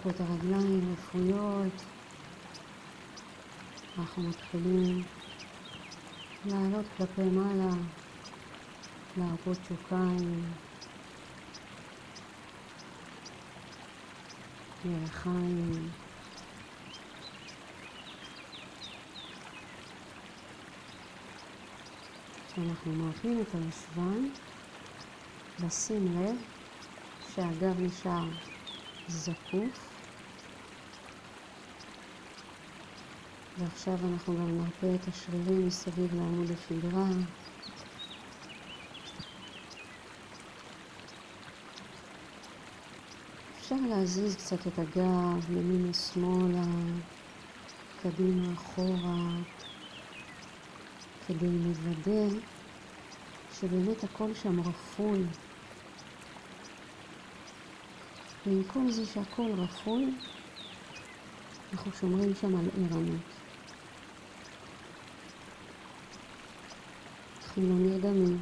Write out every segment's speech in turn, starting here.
כפות הרגליים רפויות. אנחנו מתחילים לעלות כלפי מעלה, להרפות שוקיים, ירחיים. כשאנחנו מרפים את הישבן, לשים לב שהגב נשאר זקוף. ועכשיו אנחנו גם נרפא את השרירים מסביב לעמוד השדרה. אפשר להזיז קצת את הגב ימינה שמאלה, קדימה אחורה, כדי לוודא שבאמת הכל שם רפוי. ועם כל זה שהכל רפוי, אנחנו שומרים שם על ערנות. אנחנו לא נרדמים.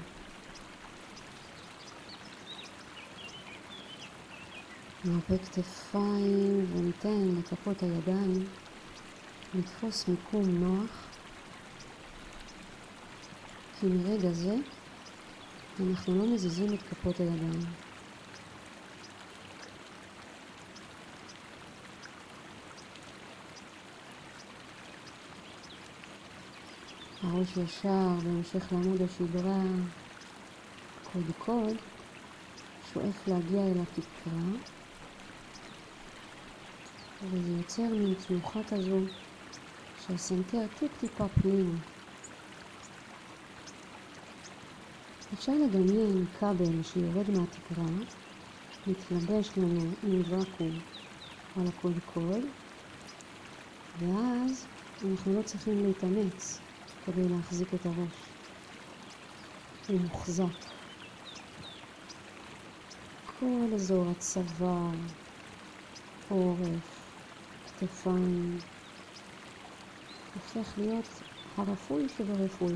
נרפה כתפיים וניתן לכפות הידיים לתפוס מיקום נוח, כי מרגע זה אנחנו לא מזיזים את כפות הידיים. הראש ישר בהמשך לעמוד השדרה, קודקוד, שואף להגיע אל התקרה, וזה יוצר מין תנוחה כזו שהסנטר טיפ-טיפה פנימה. אפשר לדמיין כבל שיורד מהתקרה, מתלבש לנו עם ואקום על הקודקוד, ואז אנחנו לא צריכים להתאמץ. כדי להחזיק את הראש. הוא מוחזק. כל אזור הצוואר, עורף, כתפיים, הופך להיות הרפוי שברפואי.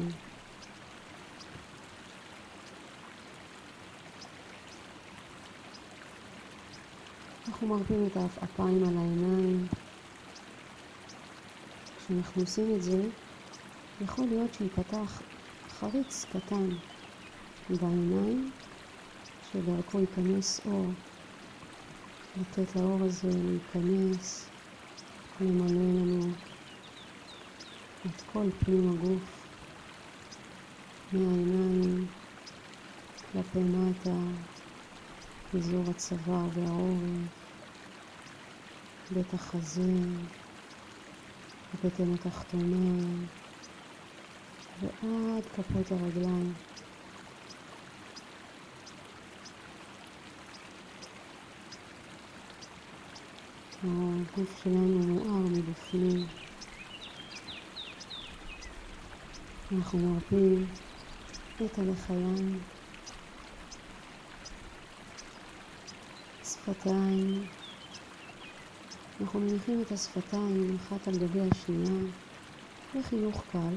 אנחנו מרפים את האפיים על העיניים. כשאנחנו עושים את זה, יכול להיות שיפתח חריץ קטן בעיניים, שדרכו ייכנס אור, לתת לאור הזה להיכנס, למלא לנו את כל פנים הגוף, מהעיניים כלפי מטה, אזור הצוואר והעורף, בית החזה, הבטן התחתונה, ועד כפות הרגליים. הגוף שלנו מואר מבפנים. אנחנו מרפים את הלחיים, שפתיים. אנחנו מניחים את השפתיים אחת על גבי השנייה בחיוך קל.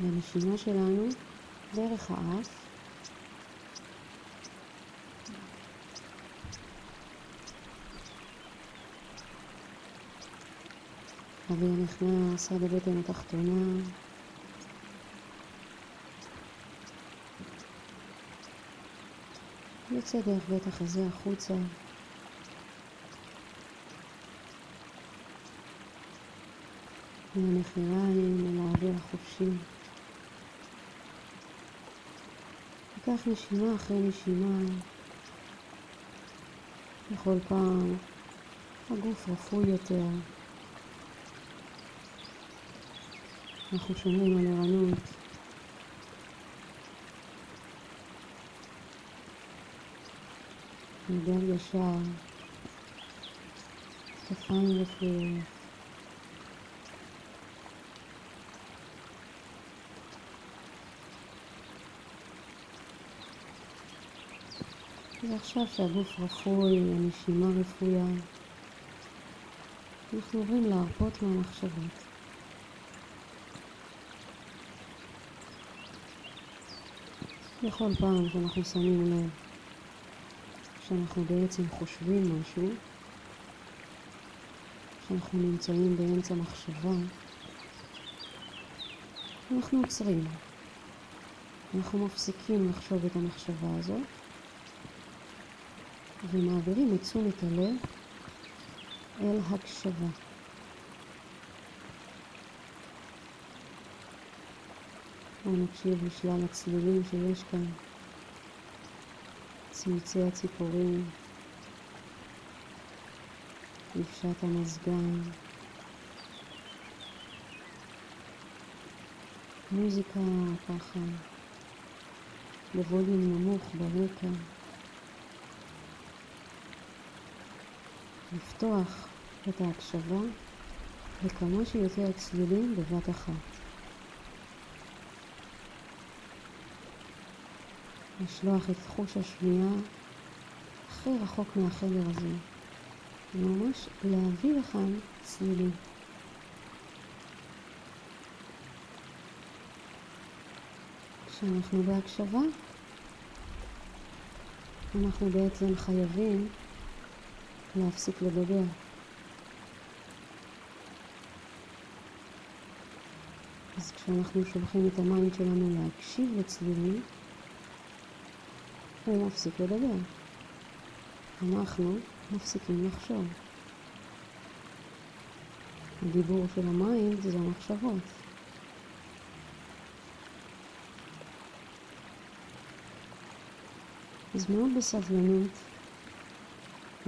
והנשימה שלנו דרך האף. אוויר נכנס עד הבטן התחתונה. יוצא דרך בית החזה החוצה. מהנחיריים אל האוויר החופשי. ניקח נשימה אחרי נשימה. בכל פעם הגוף רפוי יותר. אנחנו שומעים על ערנות. מגל ישר, כתפיים רפואיות. ועכשיו שהגוף רפוי, הנשימה רפויה, אנחנו עוברים להרפות מהמחשבות. בכל פעם שאנחנו שמים לב שאנחנו בעצם חושבים משהו, שאנחנו נמצאים באמצע מחשבה, אנחנו עוצרים. אנחנו מפסיקים לחשוב את המחשבה הזאת ומעבירים את תשומת הלב אל הקשבה. בואו נקשיב לשלל הצלילים שיש כאן. צמצי הציפורים, דבשת המזגן, מוזיקה ככה בווליום נמוך ברקע. לפתוח את ההקשבה לכמה שיותר צלילים בבת אחת. לשלוח את חוש השמיעה הכי רחוק מהחדר הזה, וממש להביא לכאן צלילים. כשאנחנו בהקשבה, אנחנו בעצם חייבים להפסיק לדבר. אז כשאנחנו שולחים את ה mind שלנו להקשיב לצלילים, הוא מפסיק לדבר. אנחנו מפסיקים לחשוב. הדיבור של ה mind זה המחשבות. אז מאוד בסבלנות,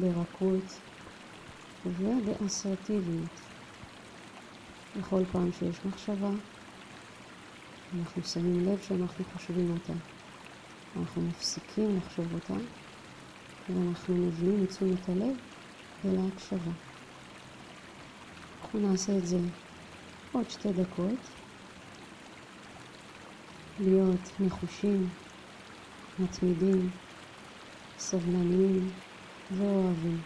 ברכות ובאסרטיביות. בכל פעם שיש מחשבה, אנחנו שמים לב שאנחנו חושבים אותה. אנחנו מפסיקים לחשוב אותה, ואנחנו מביאים את תשומת הלב אל ההקשבה. אנחנו נעשה את זה עוד שתי דקות. להיות נחושים, מתמידים, סבלניים залазим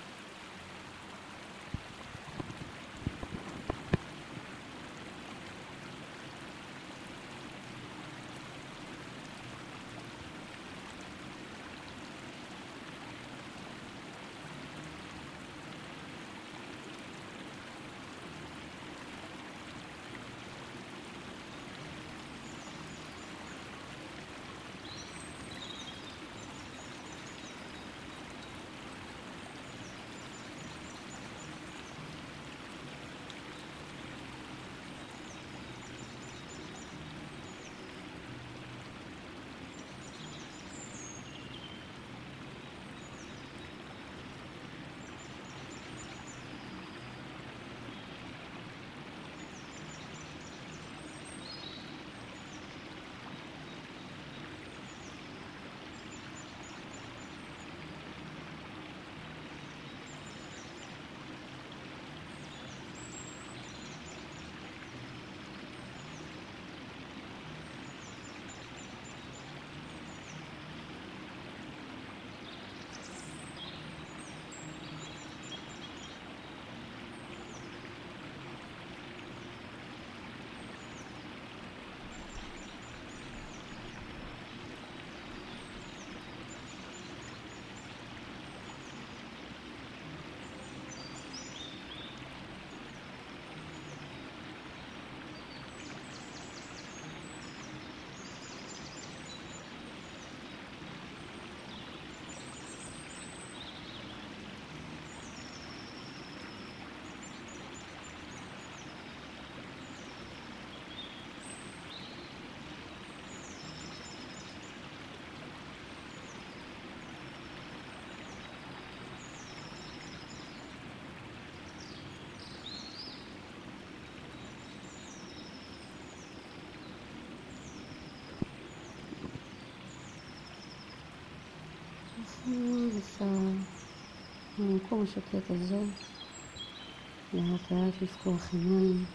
במקום השקט הזה. לאט לאט לפקוח עיניים